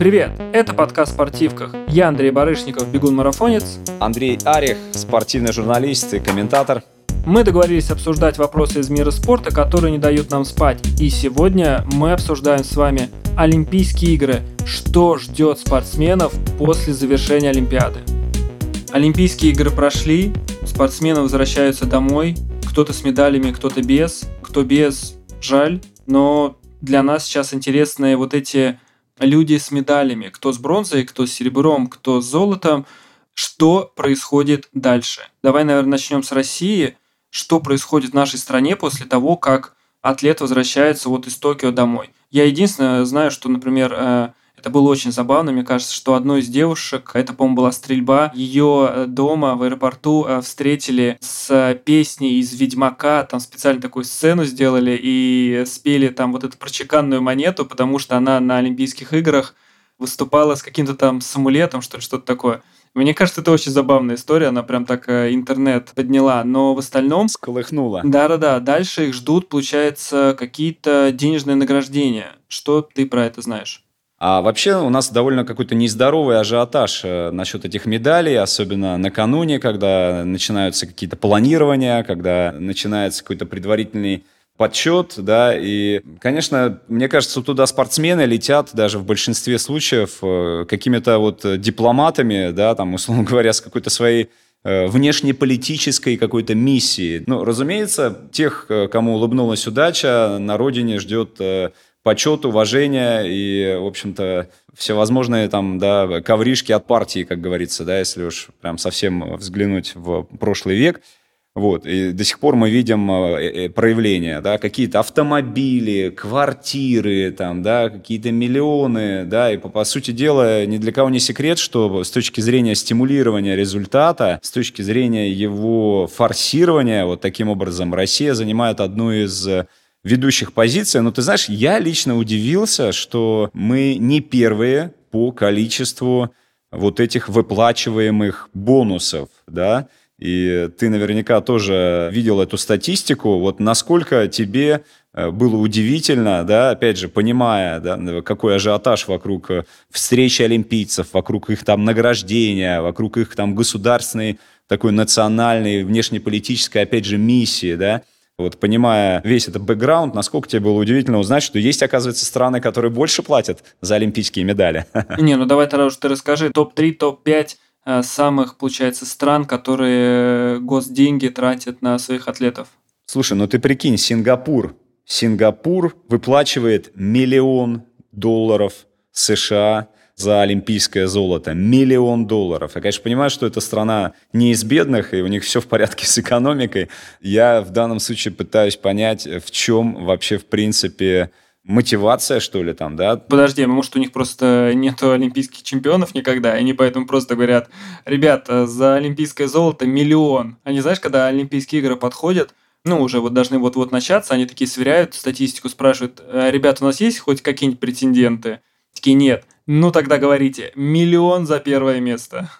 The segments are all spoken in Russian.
Привет, это подкаст «Спортивках». Я Андрей Барышников, бегун-марафонец. Андрей Арих, спортивный журналист и комментатор. Мы договорились обсуждать вопросы из мира спорта, которые не дают нам спать. И сегодня мы обсуждаем с вами Олимпийские игры. Что ждет спортсменов после завершения Олимпиады? Олимпийские игры прошли, спортсмены возвращаются домой, кто-то с медалями, кто-то без, кто без, жаль, но для нас сейчас интересны вот эти люди с медалями, кто с бронзой, кто с серебром, кто с золотом, что происходит дальше. Давай, наверное, начнем с России. Что происходит в нашей стране после того, как атлет возвращается вот из Токио домой? Я единственное знаю, что, например, э, это было очень забавно. Мне кажется, что одной из девушек, это, по-моему, была стрельба, ее э, дома в аэропорту э, встретили с песней из «Ведьмака». Там специально такую сцену сделали и спели там вот эту прочеканную монету, потому что она на Олимпийских играх выступала с каким-то там самулетом, что ли, что-то такое. Мне кажется, это очень забавная история, она прям так э, интернет подняла, но в остальном... Сколыхнула. Да-да-да, дальше их ждут, получается, какие-то денежные награждения. Что ты про это знаешь? А вообще у нас довольно какой-то нездоровый ажиотаж э, насчет этих медалей, особенно накануне, когда начинаются какие-то планирования, когда начинается какой-то предварительный подсчет, да, и, конечно, мне кажется, туда спортсмены летят даже в большинстве случаев э, какими-то вот дипломатами, да, там, условно говоря, с какой-то своей э, внешнеполитической какой-то миссии. Ну, разумеется, тех, кому улыбнулась удача, на родине ждет почет, уважение и, в общем-то, всевозможные там, да, ковришки от партии, как говорится, да, если уж прям совсем взглянуть в прошлый век. Вот, и до сих пор мы видим э, э, проявления, да, какие-то автомобили, квартиры, там, да, какие-то миллионы, да, и по, по сути дела ни для кого не секрет, что с точки зрения стимулирования результата, с точки зрения его форсирования, вот таким образом Россия занимает одну из ведущих позиций. Но ты знаешь, я лично удивился, что мы не первые по количеству вот этих выплачиваемых бонусов, да, и ты наверняка тоже видел эту статистику, вот насколько тебе э, было удивительно, да, опять же, понимая, да, какой ажиотаж вокруг э, встречи олимпийцев, вокруг их там награждения, вокруг их там государственной такой национальной внешнеполитической, опять же, миссии, да, вот понимая весь этот бэкграунд, насколько тебе было удивительно узнать, что есть, оказывается, страны, которые больше платят за олимпийские медали? Не, ну давай тогда уже ты расскажи топ-3, топ-5 э, самых, получается, стран, которые госденьги тратят на своих атлетов. Слушай, ну ты прикинь, Сингапур. Сингапур выплачивает миллион долларов США за олимпийское золото. Миллион долларов. Я, конечно, понимаю, что это страна не из бедных, и у них все в порядке с экономикой. Я в данном случае пытаюсь понять, в чем вообще, в принципе, мотивация, что ли, там, да? Подожди, может, у них просто нету олимпийских чемпионов никогда, и они поэтому просто говорят, ребята, за олимпийское золото миллион. Они, знаешь, когда Олимпийские игры подходят, ну, уже вот должны вот-вот начаться, они такие сверяют статистику, спрашивают, «Э, ребята, у нас есть хоть какие-нибудь претенденты? Такие, нет. Ну тогда говорите, миллион за первое место.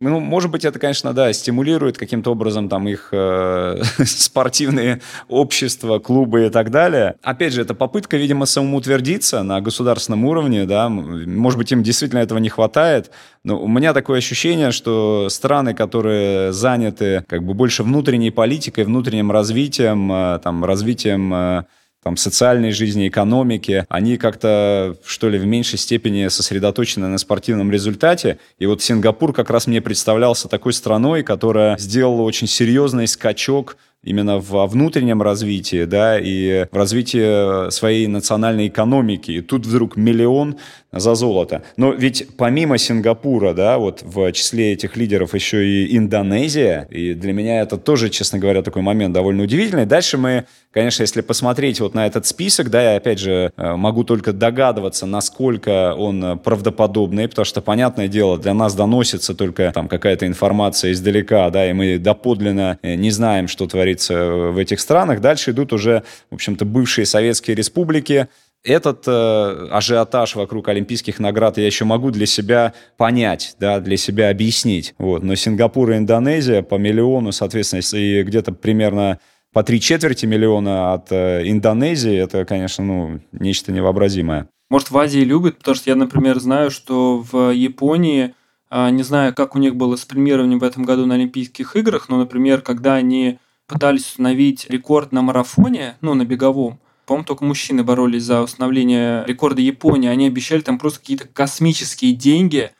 Ну, может быть, это, конечно, да, стимулирует каким-то образом там их э, спортивные общества, клубы и так далее. Опять же, это попытка, видимо, самоутвердиться на государственном уровне, да, может быть, им действительно этого не хватает, но у меня такое ощущение, что страны, которые заняты как бы больше внутренней политикой, внутренним развитием, э, там, развитием э, там, социальной жизни, экономики, они как-то, что ли, в меньшей степени сосредоточены на спортивном результате. И вот Сингапур как раз мне представлялся такой страной, которая сделала очень серьезный скачок именно во внутреннем развитии, да, и в развитии своей национальной экономики. И тут вдруг миллион за золото. Но ведь помимо Сингапура, да, вот в числе этих лидеров еще и Индонезия, и для меня это тоже, честно говоря, такой момент довольно удивительный. Дальше мы, конечно, если посмотреть вот на этот список, да, я опять же э, могу только догадываться, насколько он правдоподобный, потому что, понятное дело, для нас доносится только там какая-то информация издалека, да, и мы доподлинно э, не знаем, что творится в этих странах. Дальше идут уже, в общем-то, бывшие советские республики, этот э, ажиотаж вокруг олимпийских наград я еще могу для себя понять, да, для себя объяснить. Вот. Но Сингапур и Индонезия по миллиону, соответственно, и где-то примерно по три четверти миллиона от э, Индонезии, это, конечно, ну, нечто невообразимое. Может, в Азии любят, потому что я, например, знаю, что в Японии, а, не знаю, как у них было с премьерованием в этом году на Олимпийских играх, но, например, когда они пытались установить рекорд на марафоне, ну, на беговом, по-моему, только мужчины боролись за установление рекорда Японии. Они обещали там просто какие-то космические деньги,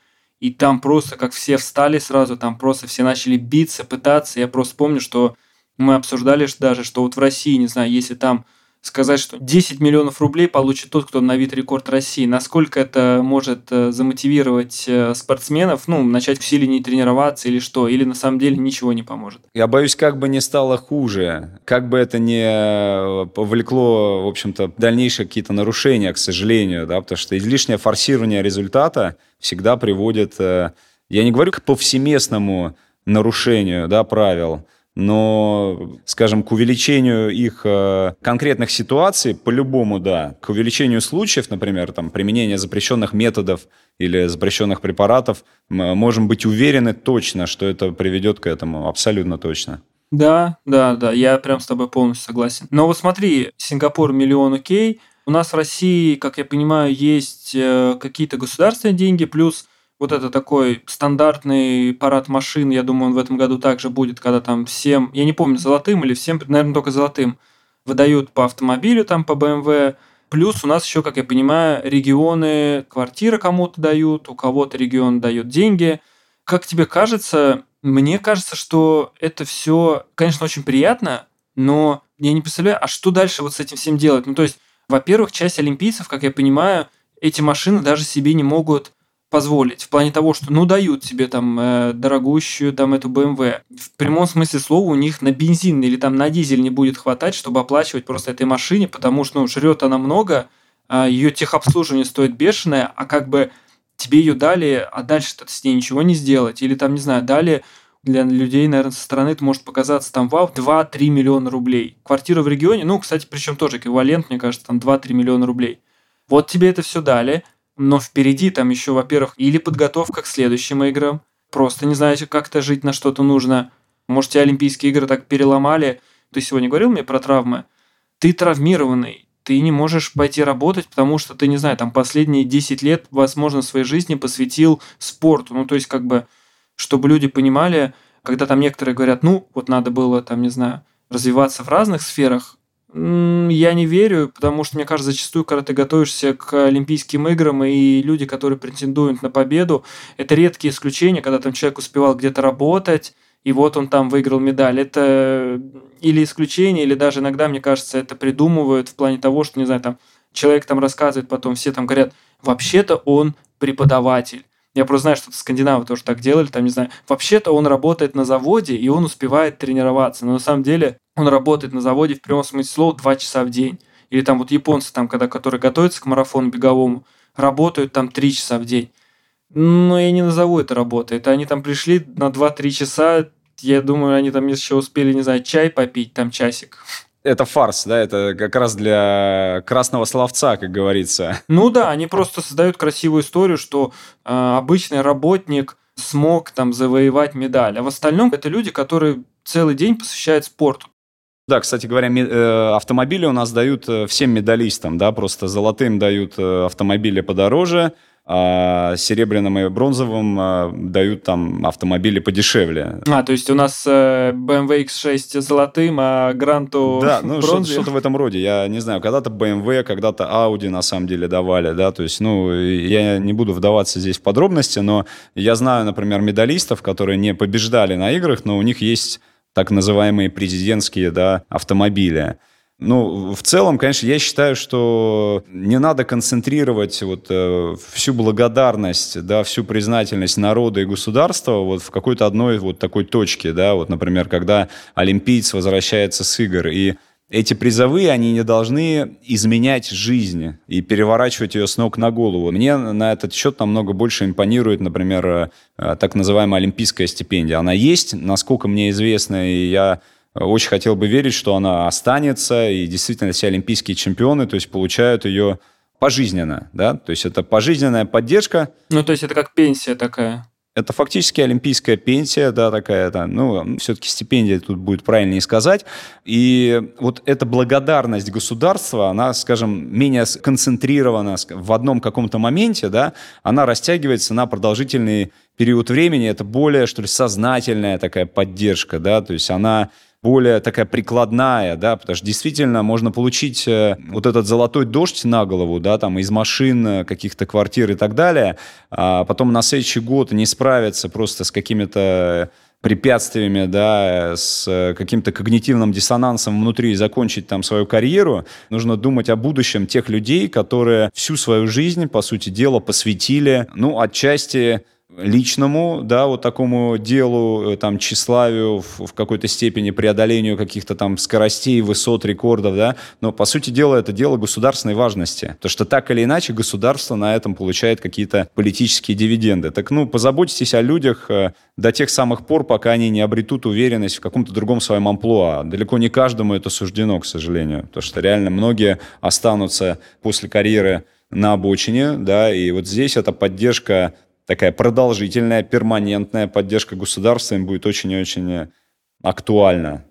и там просто как все встали сразу, там просто все начали биться, пытаться. Я просто помню, что мы обсуждали даже, что вот в России, не знаю, если там сказать, что 10 миллионов рублей получит тот, кто вид рекорд России. Насколько это может э, замотивировать э, спортсменов, ну, начать усиленнее тренироваться или что? Или на самом деле ничего не поможет? Я боюсь, как бы не стало хуже, как бы это не э, повлекло, в общем-то, дальнейшие какие-то нарушения, к сожалению, да, потому что излишнее форсирование результата всегда приводит, я не говорю к повсеместному нарушению, да, правил, но, скажем, к увеличению их э, конкретных ситуаций, по-любому, да, к увеличению случаев, например, там, применения запрещенных методов или запрещенных препаратов, мы можем быть уверены точно, что это приведет к этому, абсолютно точно. Да, да, да, я прям с тобой полностью согласен. Но вот смотри, Сингапур миллион окей, у нас в России, как я понимаю, есть э, какие-то государственные деньги, плюс вот это такой стандартный парад машин, я думаю, он в этом году также будет, когда там всем, я не помню, золотым или всем, наверное, только золотым, выдают по автомобилю, там по BMW. Плюс у нас еще, как я понимаю, регионы, квартиры кому-то дают, у кого-то регион дает деньги. Как тебе кажется, мне кажется, что это все, конечно, очень приятно, но я не представляю, а что дальше вот с этим всем делать? Ну, то есть, во-первых, часть олимпийцев, как я понимаю, эти машины даже себе не могут позволить. В плане того, что ну дают тебе там э, дорогущую там эту BMW. В прямом смысле слова у них на бензин или там на дизель не будет хватать, чтобы оплачивать просто этой машине, потому что ну, жрет она много, а ее техобслуживание стоит бешеное, а как бы тебе ее дали, а дальше-то с ней ничего не сделать. Или там, не знаю, дали для людей, наверное, со стороны это может показаться там, вау, 2-3 миллиона рублей. Квартира в регионе, ну, кстати, причем тоже эквивалент, мне кажется, там 2-3 миллиона рублей. Вот тебе это все дали – но впереди там еще, во-первых, или подготовка к следующим играм, просто не знаете, как-то жить на что-то нужно. Может, тебе Олимпийские игры так переломали. Ты сегодня говорил мне про травмы. Ты травмированный, ты не можешь пойти работать, потому что ты, не знаю, там последние 10 лет, возможно, своей жизни посвятил спорту. Ну, то есть, как бы, чтобы люди понимали, когда там некоторые говорят, ну, вот надо было, там, не знаю, развиваться в разных сферах, я не верю, потому что, мне кажется, зачастую, когда ты готовишься к Олимпийским играм, и люди, которые претендуют на победу, это редкие исключения, когда там человек успевал где-то работать, и вот он там выиграл медаль. Это или исключение, или даже иногда, мне кажется, это придумывают в плане того, что, не знаю, там человек там рассказывает, потом все там говорят, вообще-то он преподаватель. Я просто знаю, что скандинавы тоже так делали, там, не знаю, вообще-то он работает на заводе, и он успевает тренироваться, но на самом деле он работает на заводе в прямом смысле слова 2 часа в день. Или там вот японцы, там, когда, которые готовятся к марафону беговому, работают там 3 часа в день. Но я не назову это работой. Это они там пришли на 2-3 часа, я думаю, они там еще успели, не знаю, чай попить, там часик это фарс, да, это как раз для красного словца, как говорится. Ну да, они просто создают красивую историю, что э, обычный работник смог там завоевать медаль, а в остальном это люди, которые целый день посвящают спорту. Да, кстати говоря, э, автомобили у нас дают э, всем медалистам, да, просто золотым дают э, автомобили подороже, а серебряным и бронзовым а, дают там автомобили подешевле. А, то есть у нас э, BMW X6 золотым, а Гранту Да, ну что-то, что-то в этом роде. Я не знаю, когда-то BMW, когда-то Audi на самом деле давали, да, то есть, ну, я не буду вдаваться здесь в подробности, но я знаю, например, медалистов, которые не побеждали на играх, но у них есть так называемые президентские, да, автомобили. Ну, в целом, конечно, я считаю, что не надо концентрировать вот э, всю благодарность, да, всю признательность народа и государства вот в какой-то одной вот такой точке, да, вот, например, когда олимпиец возвращается с игр, и эти призовые, они не должны изменять жизнь и переворачивать ее с ног на голову. Мне на этот счет намного больше импонирует, например, э, так называемая олимпийская стипендия. Она есть, насколько мне известно, и я очень хотел бы верить, что она останется, и действительно все олимпийские чемпионы, то есть получают ее пожизненно, да, то есть это пожизненная поддержка. Ну, то есть это как пенсия такая. Это фактически олимпийская пенсия, да, такая, да, ну, все-таки стипендия тут будет правильнее сказать. И вот эта благодарность государства, она, скажем, менее концентрирована в одном каком-то моменте, да, она растягивается на продолжительный период времени. Это более, что ли, сознательная такая поддержка, да, то есть она более такая прикладная, да, потому что действительно можно получить э, вот этот золотой дождь на голову, да, там из машин, э, каких-то квартир и так далее, а потом на следующий год не справиться просто с какими-то препятствиями, да, с э, каким-то когнитивным диссонансом внутри и закончить там свою карьеру, нужно думать о будущем тех людей, которые всю свою жизнь, по сути дела, посвятили, ну, отчасти личному, да, вот такому делу, э, там, тщеславию, в, в какой-то степени преодолению каких-то там скоростей, высот, рекордов, да, но, по сути дела, это дело государственной важности, то что так или иначе государство на этом получает какие-то политические дивиденды. Так, ну, позаботьтесь о людях э, до тех самых пор, пока они не обретут уверенность в каком-то другом своем амплуа. Далеко не каждому это суждено, к сожалению, потому что реально многие останутся после карьеры на обочине, да, и вот здесь эта поддержка такая продолжительная, перманентная поддержка государства им будет очень и очень э, актуальна.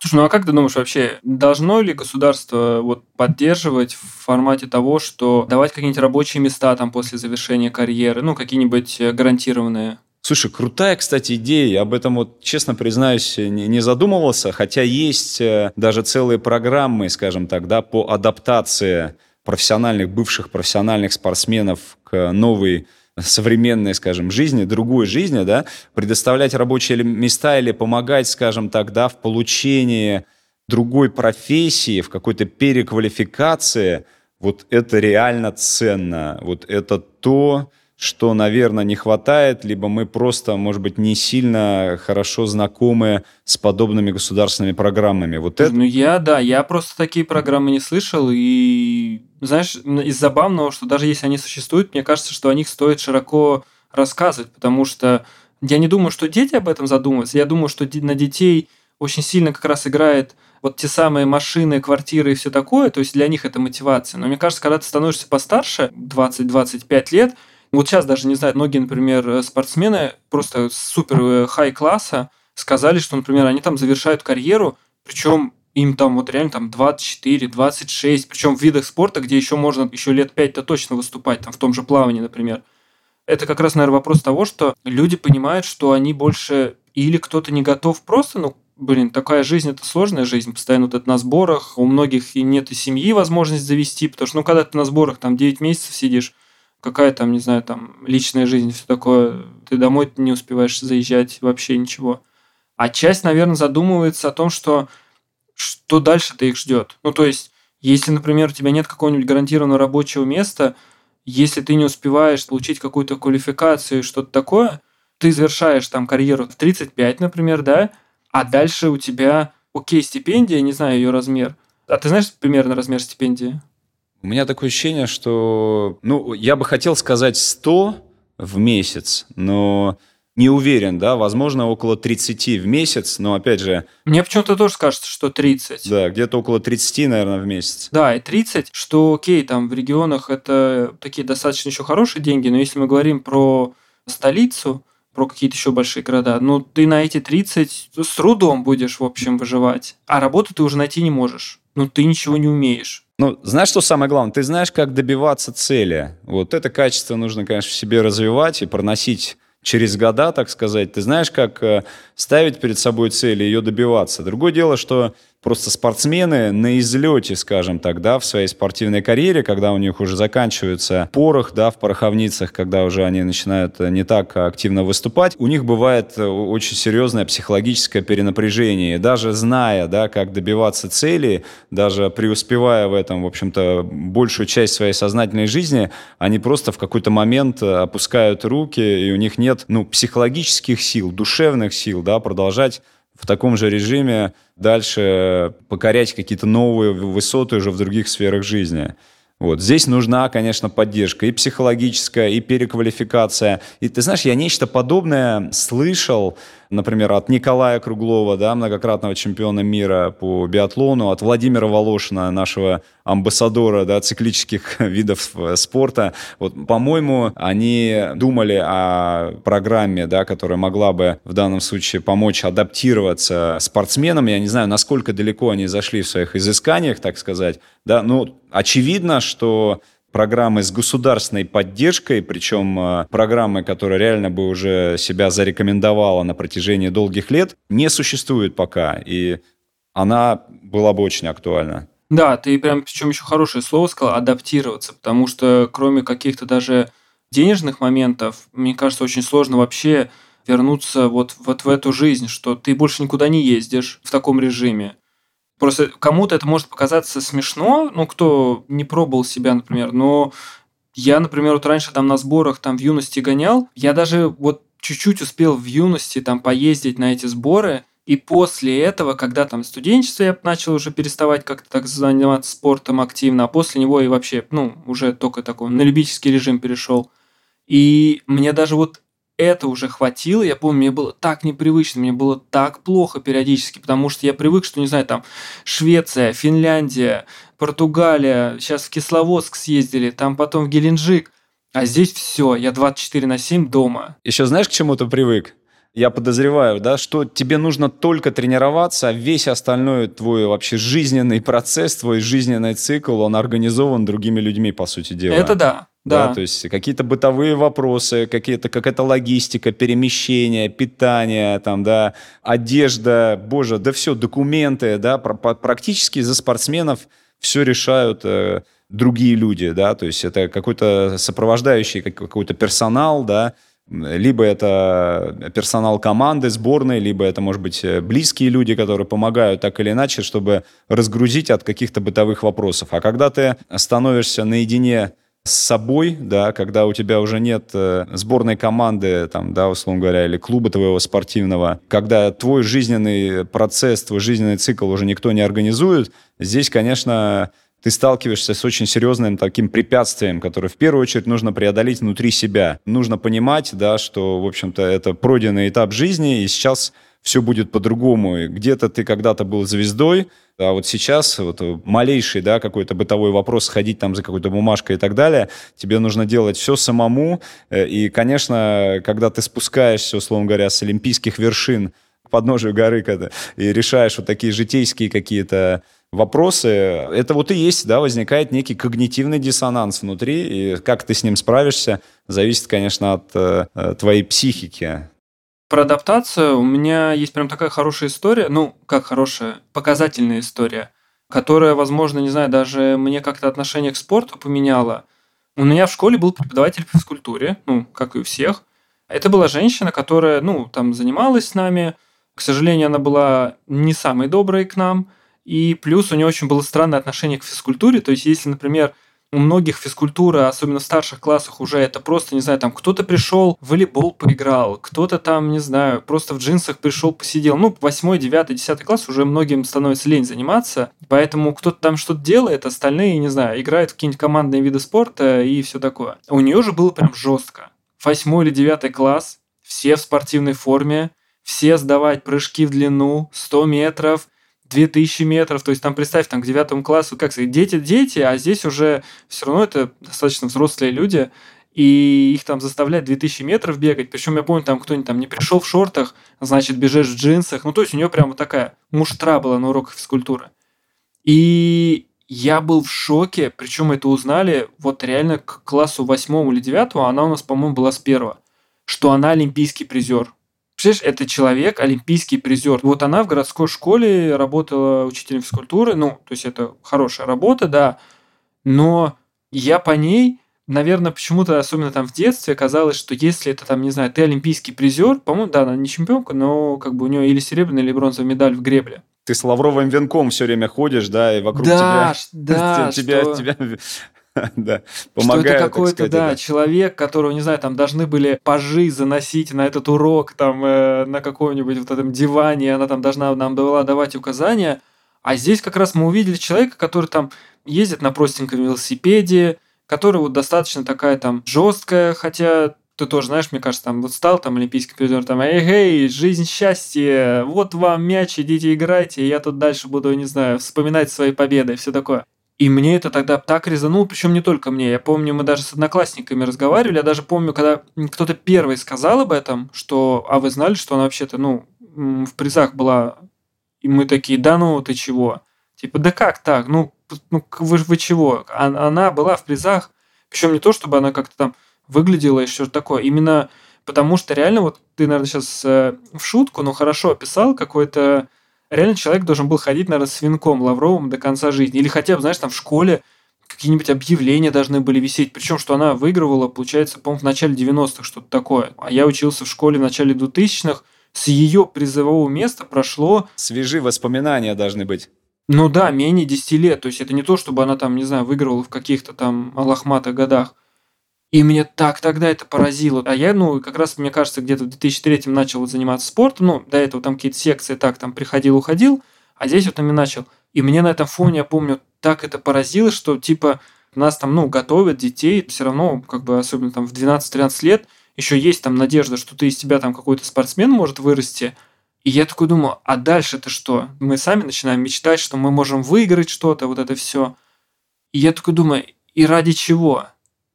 Слушай, ну а как ты думаешь вообще, должно ли государство вот поддерживать в формате того, что давать какие-нибудь рабочие места там после завершения карьеры, ну какие-нибудь э, гарантированные? Слушай, крутая, кстати, идея. Я об этом, вот, честно признаюсь, не, не задумывался, хотя есть э, даже целые программы, скажем так, да, по адаптации профессиональных, бывших профессиональных спортсменов к новой современной, скажем, жизни, другой жизни, да, предоставлять рабочие места или помогать, скажем так, да, в получении другой профессии, в какой-то переквалификации, вот это реально ценно. Вот это то, что, наверное, не хватает, либо мы просто, может быть, не сильно хорошо знакомы с подобными государственными программами. Вот это... Ну, я, да, я просто такие программы не слышал, и, знаешь, из забавного, что даже если они существуют, мне кажется, что о них стоит широко рассказывать, потому что я не думаю, что дети об этом задумываются, я думаю, что на детей очень сильно как раз играет вот те самые машины, квартиры и все такое, то есть для них это мотивация. Но мне кажется, когда ты становишься постарше, 20-25 лет, вот сейчас даже, не знаю, многие, например, э, спортсмены просто супер э, хай-класса сказали, что, например, они там завершают карьеру, причем им там вот реально там 24, 26, причем в видах спорта, где еще можно еще лет 5-то точно выступать, там в том же плавании, например. Это как раз, наверное, вопрос того, что люди понимают, что они больше или кто-то не готов просто, ну, блин, такая жизнь – это сложная жизнь, постоянно вот это на сборах, у многих и нет и семьи возможности завести, потому что, ну, когда ты на сборах там 9 месяцев сидишь, какая там, не знаю, там личная жизнь, все такое, ты домой не успеваешь заезжать, вообще ничего. А часть, наверное, задумывается о том, что что дальше-то их ждет. Ну, то есть, если, например, у тебя нет какого-нибудь гарантированного рабочего места, если ты не успеваешь получить какую-то квалификацию, что-то такое, ты завершаешь там карьеру в 35, например, да, а дальше у тебя, окей, стипендия, не знаю ее размер. А ты знаешь примерно размер стипендии? У меня такое ощущение, что, ну, я бы хотел сказать 100 в месяц, но не уверен, да, возможно, около 30 в месяц, но опять же... Мне почему-то тоже кажется, что 30. Да, где-то около 30, наверное, в месяц. Да, и 30, что окей, там в регионах это такие достаточно еще хорошие деньги, но если мы говорим про столицу, про какие-то еще большие города, ну, ты на эти 30 с трудом будешь, в общем, выживать. А работу ты уже найти не можешь. Ну, ты ничего не умеешь. Ну, знаешь, что самое главное? Ты знаешь, как добиваться цели. Вот это качество нужно, конечно, в себе развивать и проносить через года, так сказать. Ты знаешь, как э, ставить перед собой цель и ее добиваться. Другое дело, что просто спортсмены на излете, скажем так, да, в своей спортивной карьере, когда у них уже заканчивается порох, да, в пороховницах, когда уже они начинают э, не так активно выступать, у них бывает э, очень серьезное психологическое перенапряжение. Даже зная, да, как добиваться цели, даже преуспевая в этом, в общем-то, большую часть своей сознательной жизни, они просто в какой-то момент э, опускают руки, и у них нет, ну, психологических сил, душевных сил, да, продолжать в таком же режиме дальше покорять какие-то новые высоты уже в других сферах жизни. Вот. Здесь нужна, конечно, поддержка и психологическая, и переквалификация. И ты знаешь, я нечто подобное слышал например, от Николая Круглова, да, многократного чемпиона мира по биатлону, от Владимира Волошина, нашего амбассадора да, циклических видов э, спорта. Вот, по-моему, они думали о программе, да, которая могла бы в данном случае помочь адаптироваться спортсменам. Я не знаю, насколько далеко они зашли в своих изысканиях, так сказать. Да, но очевидно, что программы с государственной поддержкой, причем э, программы, которая реально бы уже себя зарекомендовала на протяжении долгих лет, не существует пока. И она была бы очень актуальна. Да, ты прям причем еще хорошее слово сказал, адаптироваться, потому что кроме каких-то даже денежных моментов, мне кажется, очень сложно вообще вернуться вот, вот в эту жизнь, что ты больше никуда не ездишь в таком режиме. Просто кому-то это может показаться смешно, ну, кто не пробовал себя, например, но я, например, вот раньше там на сборах там в юности гонял, я даже вот чуть-чуть успел в юности там поездить на эти сборы, и после этого, когда там студенчество я начал уже переставать как-то так заниматься спортом активно, а после него и вообще, ну, уже только такой на любительский режим перешел. И мне даже вот это уже хватило. Я помню, мне было так непривычно, мне было так плохо периодически, потому что я привык, что, не знаю, там Швеция, Финляндия, Португалия, сейчас в Кисловодск съездили, там потом в Геленджик. А здесь все, я 24 на 7 дома. Еще знаешь, к чему ты привык? я подозреваю, да, что тебе нужно только тренироваться, а весь остальной твой вообще жизненный процесс, твой жизненный цикл, он организован другими людьми, по сути дела. Это да. Да. да, то есть какие-то бытовые вопросы, какие-то какая-то логистика, перемещение, питание, там, да, одежда, боже, да все, документы, да, практически за спортсменов все решают э, другие люди, да, то есть это какой-то сопровождающий какой-то персонал, да, либо это персонал команды, сборной, либо это, может быть, близкие люди, которые помогают так или иначе, чтобы разгрузить от каких-то бытовых вопросов. А когда ты становишься наедине с собой, да, когда у тебя уже нет э, сборной команды, там, да, условно говоря, или клуба твоего спортивного, когда твой жизненный процесс, твой жизненный цикл уже никто не организует, здесь, конечно, ты сталкиваешься с очень серьезным таким препятствием, которое в первую очередь нужно преодолеть внутри себя. Нужно понимать, да, что, в общем-то, это пройденный этап жизни, и сейчас все будет по-другому. Где-то ты когда-то был звездой, а вот сейчас вот малейший, да, какой-то бытовой вопрос, сходить там за какой-то бумажкой и так далее, тебе нужно делать все самому. Э, и, конечно, когда ты спускаешься, условно говоря, с олимпийских вершин к подножию горы когда, и решаешь вот такие житейские какие-то вопросы, это вот и есть, да, возникает некий когнитивный диссонанс внутри, и как ты с ним справишься, зависит, конечно, от э, твоей психики. Про адаптацию у меня есть прям такая хорошая история, ну, как хорошая, показательная история, которая, возможно, не знаю, даже мне как-то отношение к спорту поменяла. У меня в школе был преподаватель по физкультуре, ну, как и у всех. Это была женщина, которая, ну, там занималась с нами. К сожалению, она была не самой доброй к нам – и плюс у нее очень было странное отношение к физкультуре. То есть, если, например, у многих физкультура, особенно в старших классах, уже это просто, не знаю, там кто-то пришел, в волейбол поиграл, кто-то там, не знаю, просто в джинсах пришел, посидел. Ну, восьмой, девятый, десятый класс уже многим становится лень заниматься, поэтому кто-то там что-то делает, остальные, не знаю, играют в какие-нибудь командные виды спорта и все такое. У нее же было прям жестко. Восьмой или девятый класс, все в спортивной форме, все сдавать прыжки в длину, 100 метров – 2000 метров, то есть там представь, там к девятому классу, как сказать, дети-дети, а здесь уже все равно это достаточно взрослые люди, и их там заставлять 2000 метров бегать, причем я помню, там кто-нибудь там не пришел в шортах, значит, бежишь в джинсах, ну то есть у нее прям вот такая муштра была на уроках физкультуры. И я был в шоке, причем это узнали вот реально к классу восьмому или девятому, она у нас, по-моему, была с первого, что она олимпийский призер. Представляешь, это человек, олимпийский призер. Вот она в городской школе работала учителем физкультуры, ну, то есть это хорошая работа, да, но я по ней, наверное, почему-то, особенно там в детстве, казалось, что если это там, не знаю, ты олимпийский призер, по-моему, да, она не чемпионка, но как бы у нее или серебряная, или бронзовая медаль в гребле. Ты с лавровым венком все время ходишь, да, и вокруг да, тебя, да, тебя, что... тебя да, помогают. Что это какой-то, да, человек, которого, не знаю, там должны были пажи заносить на этот урок, там, э, на каком-нибудь вот этом диване, она там должна нам была давать указания. А здесь как раз мы увидели человека, который там ездит на простеньком велосипеде, который вот достаточно такая там жесткая, хотя ты тоже знаешь, мне кажется, там вот стал там олимпийский призер, там, эй, эй, жизнь, счастье, вот вам мяч, идите играйте, я тут дальше буду, не знаю, вспоминать свои победы и все такое. И мне это тогда так резануло, причем не только мне. Я помню, мы даже с одноклассниками разговаривали. Я даже помню, когда кто-то первый сказал об этом, что, а вы знали, что она вообще-то, ну, в призах была. И мы такие, да ну, ты чего? Типа, да как так? Ну, ну вы, вы чего? Она была в призах. Причем не то, чтобы она как-то там выглядела что-то такое. Именно потому что реально, вот ты, наверное, сейчас э, в шутку, но хорошо описал какой-то реально человек должен был ходить, наверное, с венком лавровым до конца жизни. Или хотя бы, знаешь, там в школе какие-нибудь объявления должны были висеть. Причем, что она выигрывала, получается, по-моему, в начале 90-х что-то такое. А я учился в школе в начале 2000-х. С ее призового места прошло... Свежие воспоминания должны быть. Ну да, менее 10 лет. То есть это не то, чтобы она там, не знаю, выигрывала в каких-то там лохматых годах. И мне так тогда это поразило. А я, ну, как раз, мне кажется, где-то в 2003 начал вот заниматься спортом. Ну, до этого там какие-то секции так там приходил, уходил. А здесь вот ими начал. И мне на этом фоне, я помню, так это поразило, что типа нас там, ну, готовят детей, все равно, как бы, особенно там в 12-13 лет, еще есть там надежда, что ты из тебя там какой-то спортсмен может вырасти. И я такой думаю, а дальше-то что? Мы сами начинаем мечтать, что мы можем выиграть что-то, вот это все. И я такой думаю, и ради чего?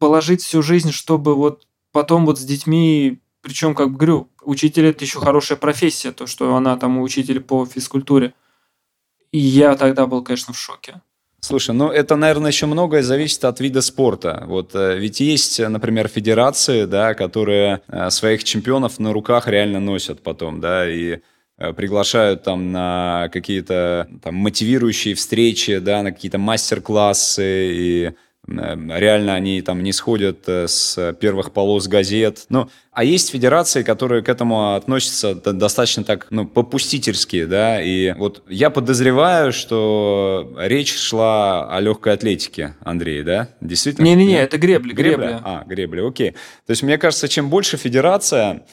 Положить всю жизнь, чтобы вот потом вот с детьми, причем, как говорю, учитель это еще хорошая профессия, то, что она там учитель по физкультуре. И я тогда был, конечно, в шоке. Слушай, ну это, наверное, еще многое зависит от вида спорта. Вот э, ведь есть, например, федерации, да, которые э, своих чемпионов на руках реально носят потом, да, и э, приглашают там на какие-то там мотивирующие встречи, да, на какие-то мастер-классы и реально они там не сходят э, с первых полос газет. Ну, а есть федерации, которые к этому относятся достаточно так, ну, попустительски, да, и вот я подозреваю, что речь шла о легкой атлетике, Андрей, да? Действительно? Не-не-не, это гребли, гребли. Гребля? А, гребли, окей. То есть, мне кажется, чем больше федерация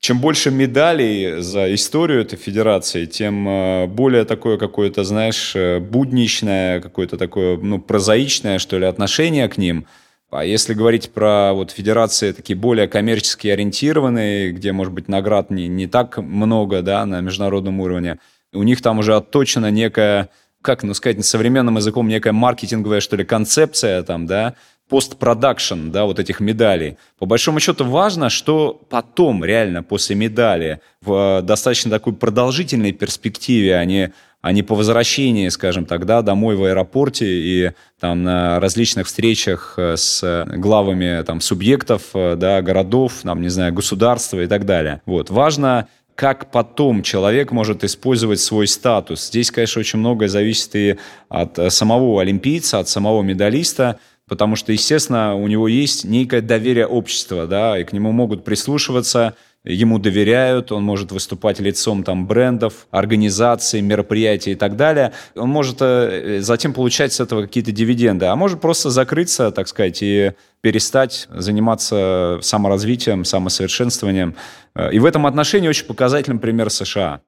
чем больше медалей за историю этой федерации, тем э, более такое какое-то, знаешь, э, будничное, какое-то такое, ну, прозаичное, что ли, отношение к ним. А если говорить про вот федерации такие более коммерчески ориентированные, где, может быть, наград не, не так много, да, на международном уровне, у них там уже отточена некая как ну, сказать, современным языком некая маркетинговая, что ли, концепция там, да, постпродакшн, да, вот этих медалей. По большому счету важно, что потом реально после медали в э, достаточно такой продолжительной перспективе, а не, а не по возвращении, скажем так, да, домой в аэропорте и там на различных встречах э, с главами там субъектов, э, да, городов, там, не знаю, государства и так далее. Вот. Важно как потом человек может использовать свой статус. Здесь, конечно, очень многое зависит и от самого олимпийца, от самого медалиста, потому что, естественно, у него есть некое доверие общества, да, и к нему могут прислушиваться, ему доверяют, он может выступать лицом там брендов, организаций, мероприятий и так далее. Он может э, затем получать с этого какие-то дивиденды, а может просто закрыться, так сказать, и перестать заниматься саморазвитием, самосовершенствованием. Э, и в этом отношении очень показательным пример США.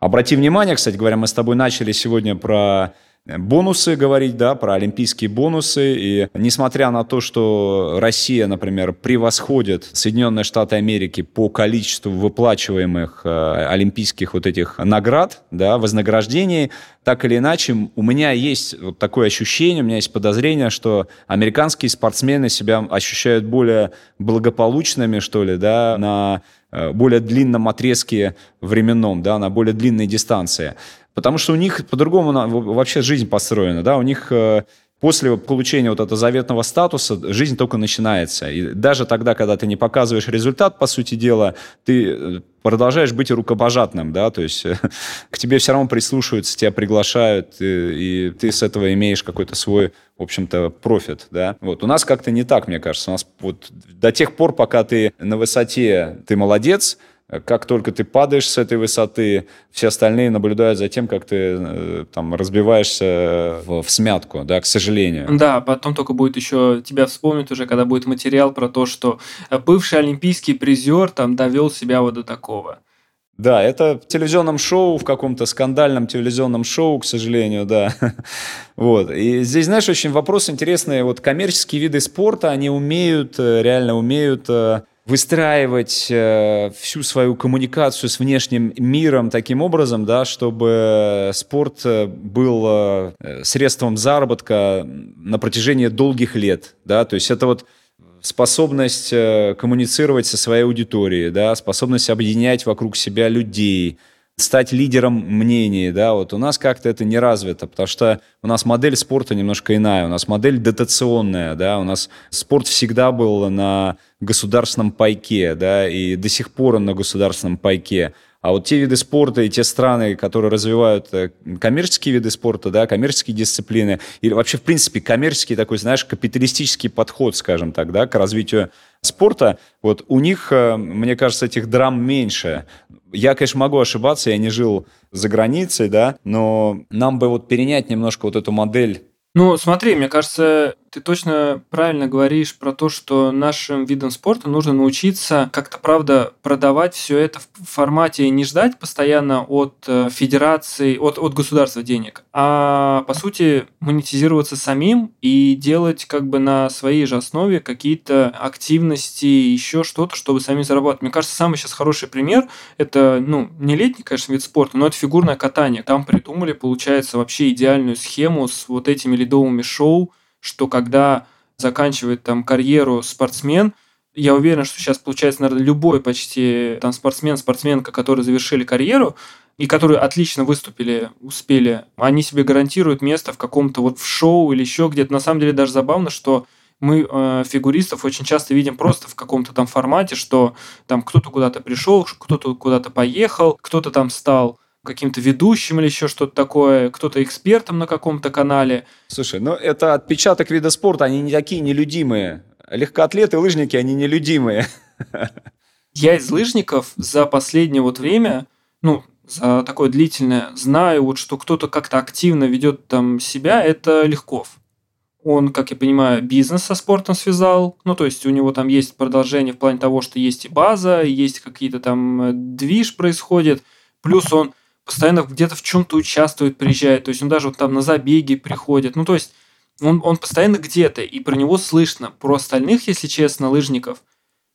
Обрати внимание, кстати говоря, мы с тобой начали сегодня про бонусы говорить, да, про олимпийские бонусы. И несмотря на то, что Россия, например, превосходит Соединенные Штаты Америки по количеству выплачиваемых э, олимпийских вот этих наград, да, вознаграждений, так или иначе, у меня есть вот такое ощущение, у меня есть подозрение, что американские спортсмены себя ощущают более благополучными, что ли, да, на э, более длинном отрезке временном, да, на более длинной дистанции. Потому что у них по-другому вообще жизнь построена, да, у них э, после получения вот этого заветного статуса жизнь только начинается. И даже тогда, когда ты не показываешь результат, по сути дела, ты э, продолжаешь быть рукопожатным, да, то есть к тебе все равно прислушиваются, тебя приглашают, и, и ты с этого имеешь какой-то свой, в общем-то, профит, да. Вот у нас как-то не так, мне кажется. У нас вот до тех пор, пока ты на высоте, ты молодец, как только ты падаешь с этой высоты, все остальные наблюдают за тем, как ты э, там разбиваешься в, в смятку, да, к сожалению. Да, потом только будет еще тебя вспомнить уже, когда будет материал про то, что бывший олимпийский призер там довел себя вот до такого. Да, это в телевизионном шоу, в каком-то скандальном телевизионном шоу, к сожалению, да. Вот. И здесь, знаешь, очень вопрос интересный. Вот коммерческие виды спорта, они умеют, э, реально умеют э, выстраивать э, всю свою коммуникацию с внешним миром таким образом, да, чтобы спорт был средством заработка на протяжении долгих лет, да, то есть это вот способность э, коммуницировать со своей аудиторией, да, способность объединять вокруг себя людей, стать лидером мнений, да, вот у нас как-то это не развито, потому что у нас модель спорта немножко иная, у нас модель дотационная, да, у нас спорт всегда был на государственном пайке, да, и до сих пор он на государственном пайке. А вот те виды спорта и те страны, которые развивают э, коммерческие виды спорта, да, коммерческие дисциплины, или вообще, в принципе, коммерческий такой, знаешь, капиталистический подход, скажем так, да, к развитию спорта, вот у них, э, мне кажется, этих драм меньше. Я, конечно, могу ошибаться, я не жил за границей, да, но нам бы вот перенять немножко вот эту модель ну, смотри, мне кажется, ты точно правильно говоришь про то, что нашим видам спорта нужно научиться как-то, правда, продавать все это в формате не ждать постоянно от э, федерации, от, от государства денег, а по сути монетизироваться самим и делать как бы на своей же основе какие-то активности, еще что-то, чтобы сами зарабатывать. Мне кажется, самый сейчас хороший пример – это, ну, не летний, конечно, вид спорта, но это фигурное катание. Там придумали, получается, вообще идеальную схему с вот этими ледовыми шоу, что когда заканчивает там карьеру спортсмен, я уверен, что сейчас получается, наверное, любой почти там спортсмен, спортсменка, которые завершили карьеру и которые отлично выступили, успели, они себе гарантируют место в каком-то вот в шоу или еще где-то. На самом деле даже забавно, что мы э, фигуристов очень часто видим просто в каком-то там формате, что там кто-то куда-то пришел, кто-то куда-то поехал, кто-то там стал каким-то ведущим или еще что-то такое, кто-то экспертом на каком-то канале. Слушай, ну это отпечаток вида спорта, они не такие нелюдимые. Легкоатлеты, лыжники, они нелюдимые. Я из лыжников за последнее вот время, ну, за такое длительное, знаю вот, что кто-то как-то активно ведет там себя, это Легков. Он, как я понимаю, бизнес со спортом связал. Ну, то есть у него там есть продолжение постоянно где-то в чем-то участвует, приезжает. То есть он даже вот там на забеги приходит. Ну, то есть он, он постоянно где-то, и про него слышно. Про остальных, если честно, лыжников,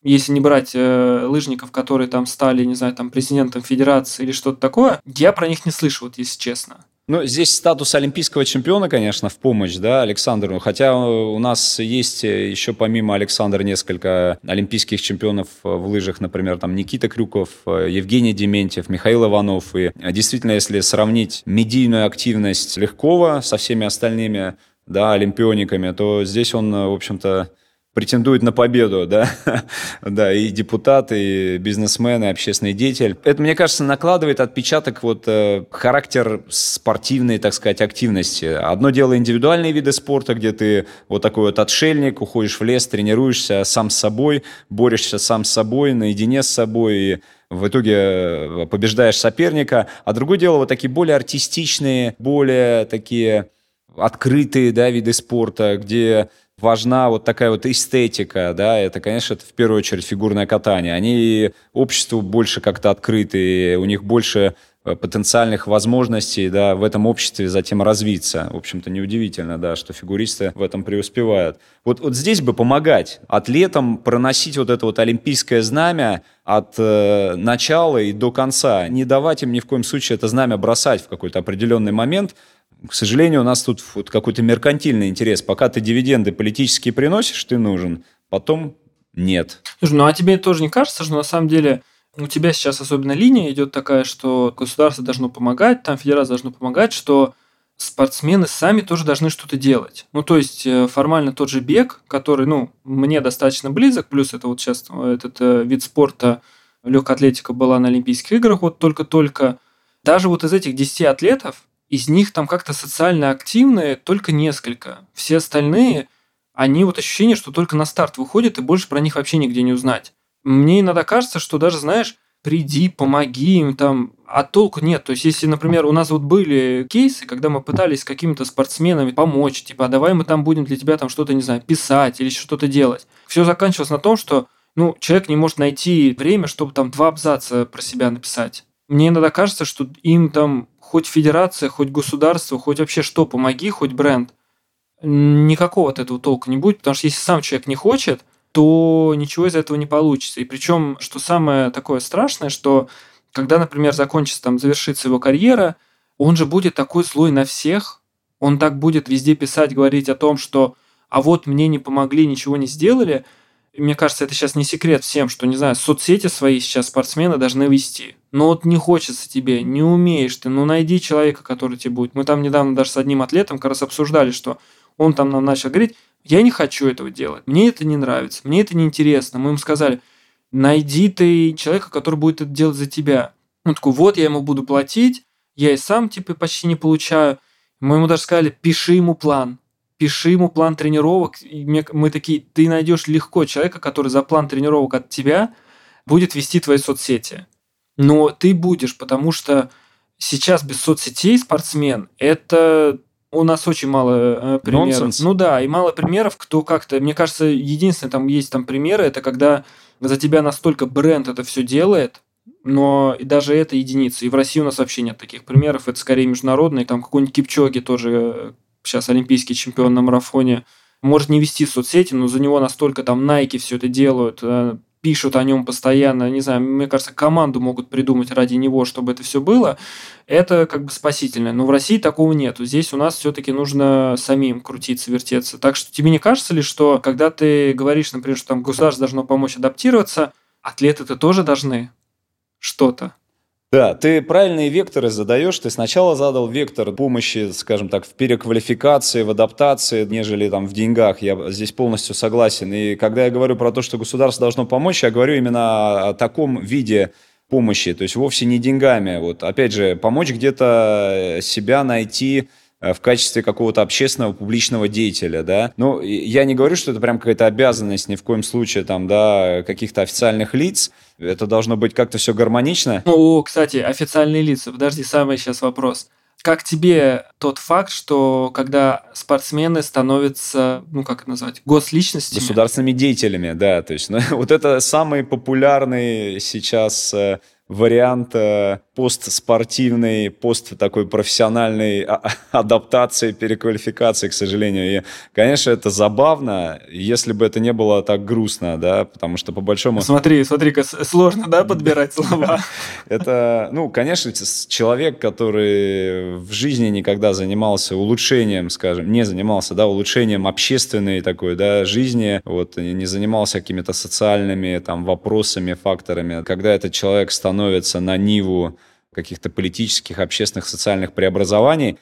если не брать э, лыжников, которые там стали, не знаю, там президентом федерации или что-то такое, я про них не слышу, вот если честно. Ну, здесь статус олимпийского чемпиона, конечно, в помощь, да, Александру. Хотя у нас есть еще помимо Александра несколько олимпийских чемпионов в лыжах, например, там Никита Крюков, Евгений Дементьев, Михаил Иванов. И действительно, если сравнить медийную активность Легкова со всеми остальными, да, олимпиониками, то здесь он, в общем-то, претендует на победу, да, да, и депутат, и бизнесмен, и общественный деятель. Это, мне кажется, накладывает отпечаток вот э, характер спортивной, так сказать, активности. Одно дело индивидуальные виды спорта, где ты вот такой вот отшельник, уходишь в лес, тренируешься сам с собой, борешься сам с собой, наедине с собой, и в итоге э, побеждаешь соперника. А другое дело вот такие более артистичные, более такие открытые, да, виды спорта, где важна вот такая вот эстетика, да, это, конечно, это в первую очередь фигурное катание. Они обществу больше как-то открыты, у них больше э, потенциальных возможностей да, в этом обществе затем развиться. В общем-то, неудивительно, да, что фигуристы в этом преуспевают. Вот, вот здесь бы помогать атлетам проносить вот это вот олимпийское знамя от э, начала и до конца. Не давать им ни в коем случае это знамя бросать в какой-то определенный момент, к сожалению, у нас тут вот какой-то меркантильный интерес. Пока ты дивиденды политические приносишь, ты нужен. Потом нет. Слушай, ну а тебе тоже не кажется, что на самом деле у тебя сейчас особенно линия идет такая, что государство должно помогать, там федерация должно помогать, что спортсмены сами тоже должны что-то делать. Ну, то есть э, формально тот же бег, который, ну, мне достаточно близок, плюс это вот сейчас этот э, вид спорта, легкая атлетика была на Олимпийских играх вот только-только. Даже вот из этих 10 атлетов из них там как-то социально активные только несколько. Все остальные, они вот ощущение, что только на старт выходят, и больше про них вообще нигде не узнать. Мне иногда кажется, что даже, знаешь, приди, помоги им там, а толку нет. То есть, если, например, у нас вот были кейсы, когда мы пытались с какими-то спортсменами помочь, типа, а давай мы там будем для тебя там что-то, не знаю, писать или что-то делать. Все заканчивалось на том, что ну, человек не может найти время, чтобы там два абзаца про себя написать. Мне иногда кажется, что им там хоть федерация, хоть государство, хоть вообще что, помоги, хоть бренд, никакого от этого толка не будет, потому что если сам человек не хочет, то ничего из этого не получится. И причем, что самое такое страшное, что когда, например, закончится, там, завершится его карьера, он же будет такой злой на всех, он так будет везде писать, говорить о том, что а вот мне не помогли, ничего не сделали. Мне кажется, это сейчас не секрет всем, что, не знаю, соцсети свои сейчас спортсмены должны вести. Но вот не хочется тебе, не умеешь ты, ну найди человека, который тебе будет. Мы там недавно даже с одним атлетом как раз обсуждали, что он там нам начал говорить, я не хочу этого делать, мне это не нравится, мне это не интересно. Мы ему сказали, найди ты человека, который будет это делать за тебя. Он такой, вот я ему буду платить, я и сам типа почти не получаю. Мы ему даже сказали, пиши ему план, пиши ему план тренировок. И мы такие, ты найдешь легко человека, который за план тренировок от тебя будет вести твои соцсети. Но ты будешь, потому что сейчас без соцсетей спортсмен – это у нас очень мало э, примеров. Nonsense. Ну да, и мало примеров, кто как-то... Мне кажется, единственное, там есть там примеры, это когда за тебя настолько бренд это все делает, но и даже это единица. И в России у нас вообще нет таких примеров. Это скорее международные. Там какой-нибудь Кипчоги тоже э, сейчас олимпийский чемпион на марафоне. Может не вести соцсети, но за него настолько там Nike все это делают, э, пишут о нем постоянно, не знаю, мне кажется, команду могут придумать ради него, чтобы это все было, это как бы спасительно. Но в России такого нет. Здесь у нас все-таки нужно самим крутиться, вертеться. Так что тебе не кажется ли, что когда ты говоришь, например, что там государство должно помочь адаптироваться, атлеты-то тоже должны что-то? Да, ты правильные векторы задаешь. Ты сначала задал вектор помощи, скажем так, в переквалификации, в адаптации, нежели там в деньгах. Я здесь полностью согласен. И когда я говорю про то, что государство должно помочь, я говорю именно о таком виде помощи, то есть вовсе не деньгами. Вот опять же, помочь где-то себя найти, в качестве какого-то общественного публичного деятеля, да. Ну, я не говорю, что это прям какая-то обязанность ни в коем случае там, да, каких-то официальных лиц. Это должно быть как-то все гармонично. О, кстати, официальные лица. Подожди, самый сейчас вопрос. Как тебе тот факт, что когда спортсмены становятся, ну как это назвать, госличностями? Государственными деятелями, да. То есть ну, вот это самый популярный сейчас э, вариант постспортивной, пост такой профессиональной а, адаптации, переквалификации, к сожалению. И, конечно, это забавно, если бы это не было так грустно, да, потому что по большому... Смотри, смотри-ка, сложно, да, подбирать слова? Это, ну, конечно, человек, который в жизни никогда занимался улучшением, скажем, не занимался, да, улучшением общественной такой, да, жизни, вот, не занимался какими-то социальными, там, вопросами, факторами. Когда этот человек становится на ниву каких-то политических, общественных, социальных преобразований.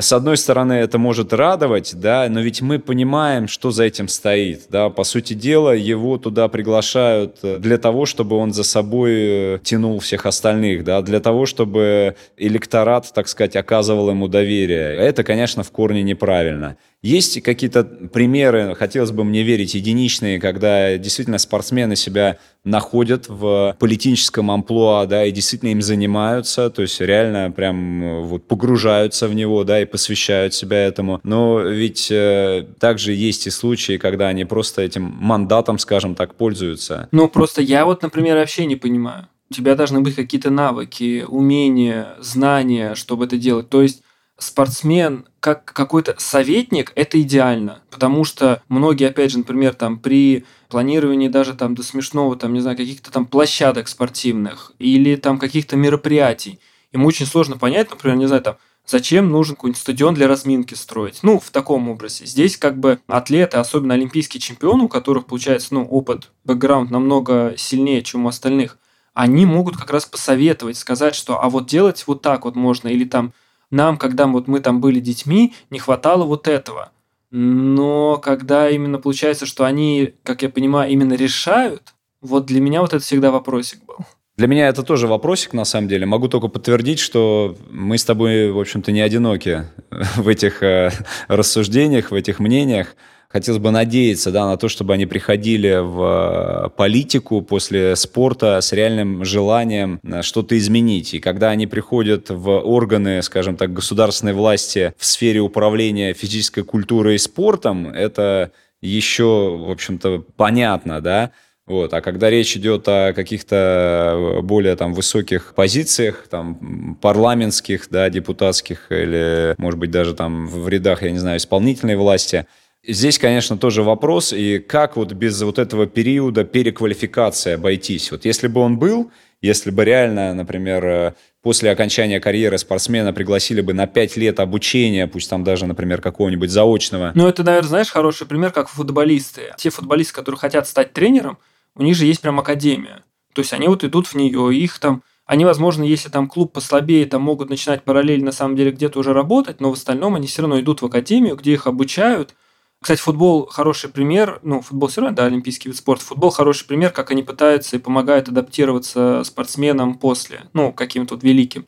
С одной стороны, это может радовать, да, но ведь мы понимаем, что за этим стоит, да. По сути дела, его туда приглашают э, для того, чтобы он за собой э, тянул всех остальных, да, для того, чтобы электорат, так сказать, оказывал ему доверие. Это, конечно, в корне неправильно. Есть какие-то примеры, хотелось бы мне верить, единичные, когда действительно спортсмены себя находят в политическом амплуа, да, и действительно им занимаются, то есть реально прям э, вот погружаются в него, да, и посвящают себя этому. Но ведь э, также есть и случаи, когда они просто этим мандатом, скажем так, пользуются. Ну, просто я вот, например, вообще не понимаю. У тебя должны быть какие-то навыки, умения, знания, чтобы это делать. То есть спортсмен как какой-то советник, это идеально, потому что многие, опять же, например, там при планировании даже там до смешного, там, не знаю, каких-то там площадок спортивных или там каких-то мероприятий, ему очень сложно понять, например, не знаю, там, зачем нужен какой-нибудь стадион для разминки строить. Ну, в таком образе. Здесь как бы атлеты, особенно олимпийские чемпионы, у которых получается, ну, опыт, бэкграунд намного сильнее, чем у остальных, они могут как раз посоветовать, сказать, что а вот делать вот так вот можно, или там нам, когда вот мы там были детьми, не хватало вот этого. Но когда именно получается, что они, как я понимаю, именно решают, вот для меня вот это всегда вопросик был. Для меня это тоже вопросик, на самом деле. Могу только подтвердить, что мы с тобой, в общем-то, не одиноки в этих э, рассуждениях, в этих мнениях хотелось бы надеяться да, на то, чтобы они приходили в э, политику после спорта с реальным желанием э, что-то изменить. И когда они приходят в органы, скажем так, государственной власти в сфере управления физической культурой и спортом, это еще, в общем-то, понятно, да, Вот. А когда речь идет о каких-то более там, высоких позициях, там, парламентских, да, депутатских или, может быть, даже там в рядах, я не знаю, исполнительной власти, Здесь, конечно, тоже вопрос, и как вот без вот этого периода переквалификации обойтись. Вот если бы он был, если бы реально, например, после окончания карьеры спортсмена пригласили бы на 5 лет обучения, пусть там даже, например, какого-нибудь заочного. Ну, это, наверное, знаешь, хороший пример, как футболисты. Те футболисты, которые хотят стать тренером, у них же есть прям академия. То есть они вот идут в нее, их там они, возможно, если там клуб послабее, там могут начинать параллельно на самом деле где-то уже работать, но в остальном они все равно идут в академию, где их обучают. Кстати, футбол хороший пример, ну, футбол все равно, да, олимпийский вид спорта. Футбол хороший пример, как они пытаются и помогают адаптироваться спортсменам после, ну, каким-то вот великим.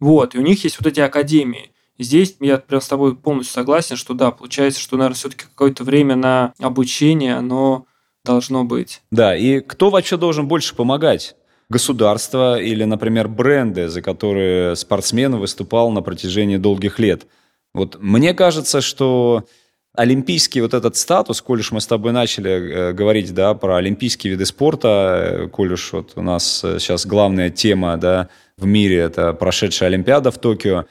Вот, и у них есть вот эти академии. Здесь я прям с тобой полностью согласен, что да, получается, что, наверное, все-таки какое-то время на обучение, оно должно быть. Да, и кто вообще должен больше помогать? Государство или, например, бренды, за которые спортсмен выступал на протяжении долгих лет. Вот мне кажется, что олимпийский вот этот статус, коль уж мы с тобой начали э, говорить, да, про олимпийские виды спорта, э, коль уж вот у нас э, сейчас главная тема, да, в мире это прошедшая Олимпиада в Токио,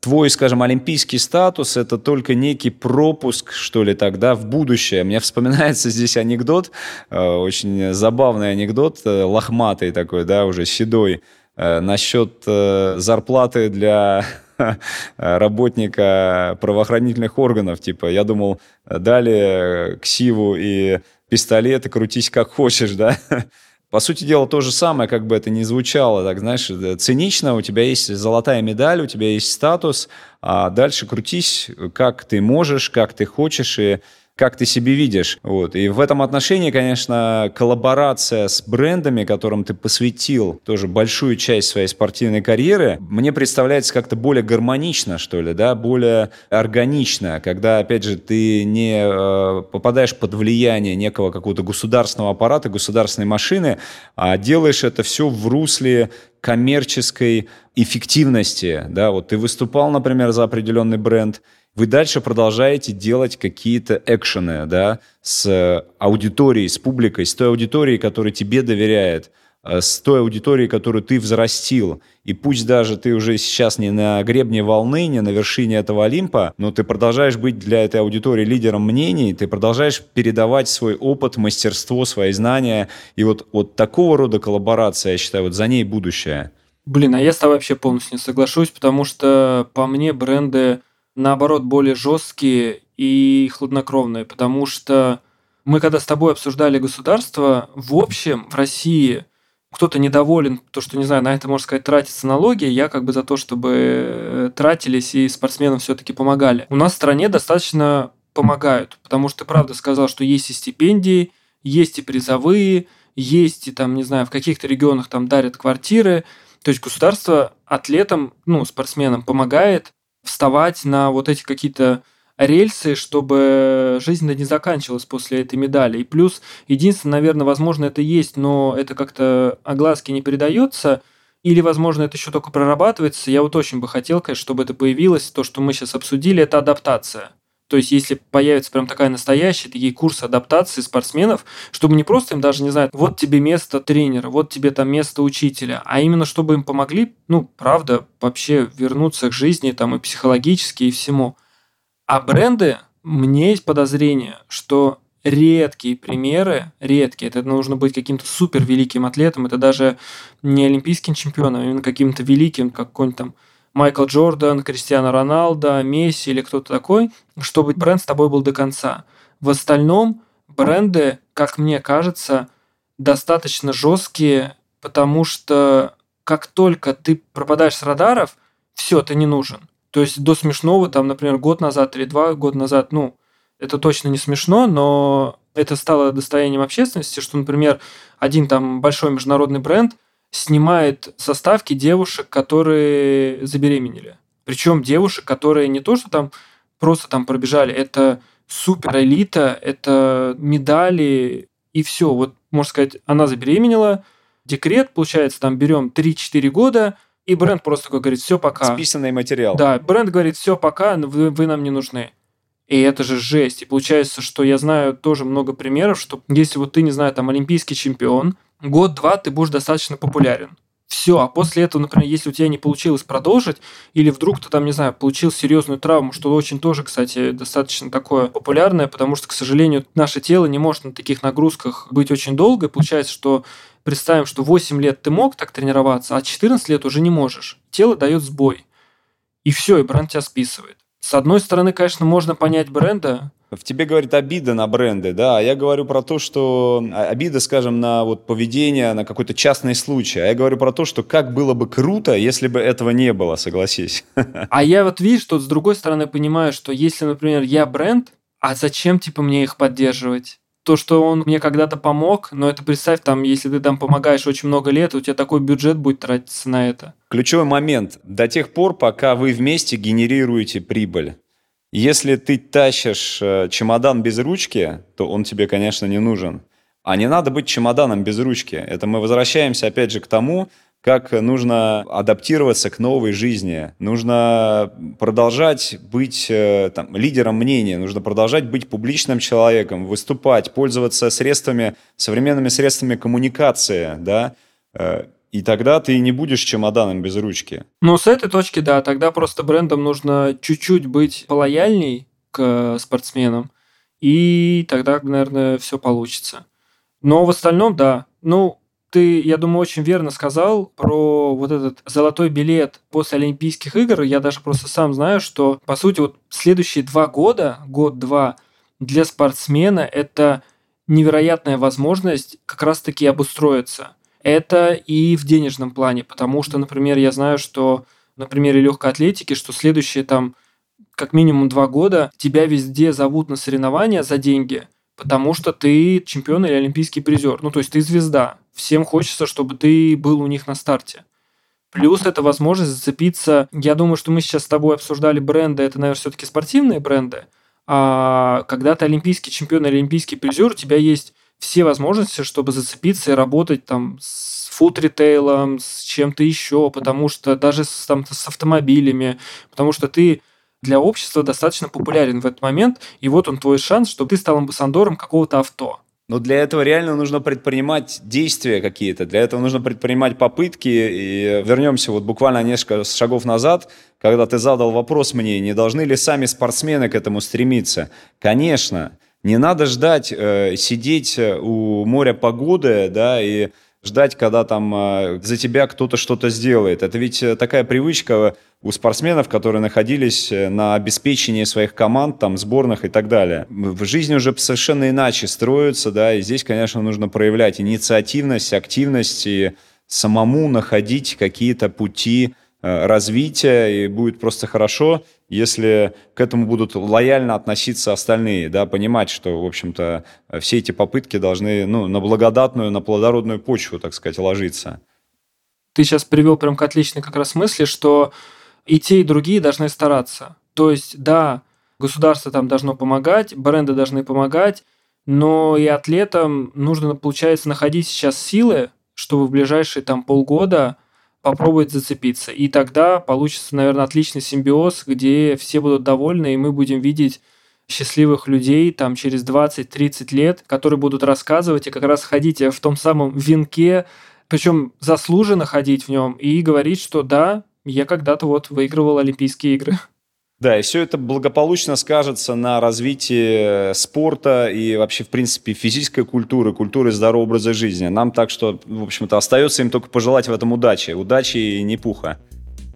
твой, скажем, олимпийский статус – это только некий пропуск, что ли, тогда в будущее. Мне вспоминается здесь анекдот, очень забавный анекдот, лохматый такой, да, уже седой, насчет зарплаты для работника правоохранительных органов. Типа, я думал, дали ксиву и пистолет, и крутись как хочешь, да? По сути дела, то же самое, как бы это ни звучало, так, знаешь, э, цинично, у тебя есть золотая медаль, у тебя есть статус, а дальше крутись, как ты можешь, как ты хочешь, и как ты себе видишь. Вот. И в этом отношении, конечно, коллаборация с брендами, которым ты посвятил тоже большую часть своей спортивной карьеры, мне представляется как-то более гармонично, что ли, да, более органично, когда, опять же, ты не э, попадаешь под влияние некого какого-то государственного аппарата, государственной машины, а делаешь это все в русле коммерческой эффективности, да, вот ты выступал, например, за определенный бренд, вы дальше продолжаете делать какие-то экшены, да, с аудиторией, с публикой, с той аудиторией, которая тебе доверяет, э, с той аудиторией, которую ты взрастил. И пусть даже ты уже сейчас не на гребне волны, не на вершине этого Олимпа, но ты продолжаешь быть для этой аудитории лидером мнений, ты продолжаешь передавать свой опыт, мастерство, свои знания. И вот, вот такого рода коллаборация, я считаю, вот за ней будущее. Блин, а я с тобой вообще полностью не соглашусь, потому что по мне бренды наоборот, более жесткие и хладнокровные, потому что мы когда с тобой обсуждали государство, в общем, в России кто-то недоволен, то, что, не знаю, на это, можно сказать, тратятся налоги, я как бы за то, чтобы э, тратились и спортсменам все-таки помогали. У нас в стране достаточно помогают, потому что ты правда сказал, что есть и стипендии, есть и призовые, есть и там, не знаю, в каких-то регионах там дарят квартиры. То есть государство атлетам, ну, спортсменам помогает, вставать на вот эти какие-то рельсы, чтобы жизнь не заканчивалась после этой медали. И плюс, единственное, наверное, возможно, это есть, но это как-то огласки не передается, или, возможно, это еще только прорабатывается. Я вот очень бы хотел, конечно, чтобы это появилось. То, что мы сейчас обсудили, это адаптация. То есть, если появится прям такая настоящая, такие курсы адаптации спортсменов, чтобы не просто им даже, не знаю, вот тебе место тренера, вот тебе там место учителя, а именно чтобы им помогли, ну, правда, вообще вернуться к жизни там и психологически, и всему. А бренды, мне есть подозрение, что редкие примеры, редкие, это нужно быть каким-то супер великим атлетом, это даже не олимпийским чемпионом, а именно каким-то великим, как какой-нибудь там Майкл Джордан, Кристиано Роналдо, Месси или кто-то такой, чтобы бренд с тобой был до конца. В остальном бренды, как мне кажется, достаточно жесткие, потому что как только ты пропадаешь с радаров, все, ты не нужен. То есть до смешного, там, например, год назад или два года назад, ну, это точно не смешно, но это стало достоянием общественности, что, например, один там большой международный бренд снимает составки девушек, которые забеременели. Причем девушек, которые не то, что там просто там пробежали, это супер элита, это медали и все. Вот, можно сказать, она забеременела, декрет, получается, там берем 3-4 года, и бренд просто такой говорит, все, пока. Списанный материал. Да, бренд говорит, все, пока, вы, вы нам не нужны. И это же жесть. И получается, что я знаю тоже много примеров, что если вот ты, не знаю, там, олимпийский чемпион, год-два ты будешь достаточно популярен. Все, а после этого, например, если у тебя не получилось продолжить, или вдруг ты там, не знаю, получил серьезную травму, что очень тоже, кстати, достаточно такое популярное, потому что, к сожалению, наше тело не может на таких нагрузках быть очень долго, и получается, что представим, что 8 лет ты мог так тренироваться, а 14 лет уже не можешь. Тело дает сбой. И все, и бренд тебя списывает. С одной стороны, конечно, можно понять бренда, в тебе говорит обида на бренды, да, а я говорю про то, что а, обида, скажем, на вот поведение, на какой-то частный случай, а я говорю про то, что как было бы круто, если бы этого не было, согласись. А я вот вижу, что с другой стороны понимаю, что если, например, я бренд, а зачем, типа, мне их поддерживать? то, что он мне когда-то помог, но это представь, там, если ты там помогаешь очень много лет, у тебя такой бюджет будет тратиться на это. Ключевой момент. До тех пор, пока вы вместе генерируете прибыль. Если ты тащишь э, чемодан без ручки, то он тебе, конечно, не нужен. А не надо быть чемоданом без ручки. Это мы возвращаемся, опять же, к тому, как нужно адаптироваться к новой жизни. Нужно продолжать быть э, там, лидером мнения, нужно продолжать быть публичным человеком, выступать, пользоваться средствами, современными средствами коммуникации, да, э, и тогда ты не будешь чемоданом без ручки. Ну, с этой точки, да, тогда просто брендам нужно чуть-чуть быть полояльней к спортсменам, и тогда, наверное, все получится. Но в остальном, да. Ну, ты, я думаю, очень верно сказал про вот этот золотой билет после Олимпийских игр. Я даже просто сам знаю, что, по сути, вот следующие два года, год-два, для спортсмена это невероятная возможность как раз-таки обустроиться это и в денежном плане, потому что, например, я знаю, что на примере легкой атлетики, что следующие там как минимум два года тебя везде зовут на соревнования за деньги, потому что ты чемпион или олимпийский призер. Ну, то есть ты звезда. Всем хочется, чтобы ты был у них на старте. Плюс это возможность зацепиться. Я думаю, что мы сейчас с тобой обсуждали бренды, это, наверное, все-таки спортивные бренды. А когда ты олимпийский чемпион, олимпийский призер, у тебя есть все возможности, чтобы зацепиться и работать там с фуд-ритейлом, с чем-то еще, потому что даже с, там, с автомобилями, потому что ты для общества достаточно популярен в этот момент, и вот он твой шанс, чтобы ты стал амбассадором какого-то авто. Но для этого реально нужно предпринимать действия какие-то, для этого нужно предпринимать попытки. И вернемся вот буквально несколько шагов назад, когда ты задал вопрос мне, не должны ли сами спортсмены к этому стремиться. Конечно, не надо ждать, э, сидеть э, у моря погоды, да, и ждать, когда там э, за тебя кто-то что-то сделает. Это ведь э, такая привычка у спортсменов, которые находились э, на обеспечении своих команд, там, сборных и так далее. В жизни уже совершенно иначе строятся, да, и здесь, конечно, нужно проявлять инициативность, активность и самому находить какие-то пути Э, развития, и будет просто хорошо, если к этому будут лояльно относиться остальные, да, понимать, что, в общем-то, все эти попытки должны ну, на благодатную, на плодородную почву, так сказать, ложиться. Ты сейчас привел прям к отличной как раз мысли, что и те, и другие должны стараться. То есть, да, государство там должно помогать, бренды должны помогать, но и атлетам нужно, получается, находить сейчас силы, чтобы в ближайшие там полгода попробовать зацепиться. И тогда получится, наверное, отличный симбиоз, где все будут довольны, и мы будем видеть счастливых людей там через 20-30 лет, которые будут рассказывать и как раз ходить в том самом венке, причем заслуженно ходить в нем и говорить, что да, я когда-то вот выигрывал Олимпийские игры. Да, и все это благополучно скажется на развитии спорта и вообще, в принципе, физической культуры, культуры здорового образа жизни. Нам так что, в общем-то, остается им только пожелать в этом удачи. Удачи и не пуха.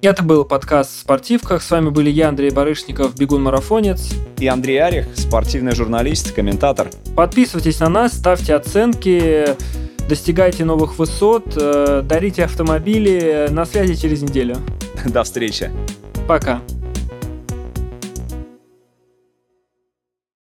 Это был подкаст в спортивках. С вами были я, Андрей Барышников, бегун-марафонец. И Андрей Арих, спортивный журналист, комментатор. Подписывайтесь на нас, ставьте оценки, достигайте новых высот, э, дарите автомобили. На связи через неделю. До встречи. Пока.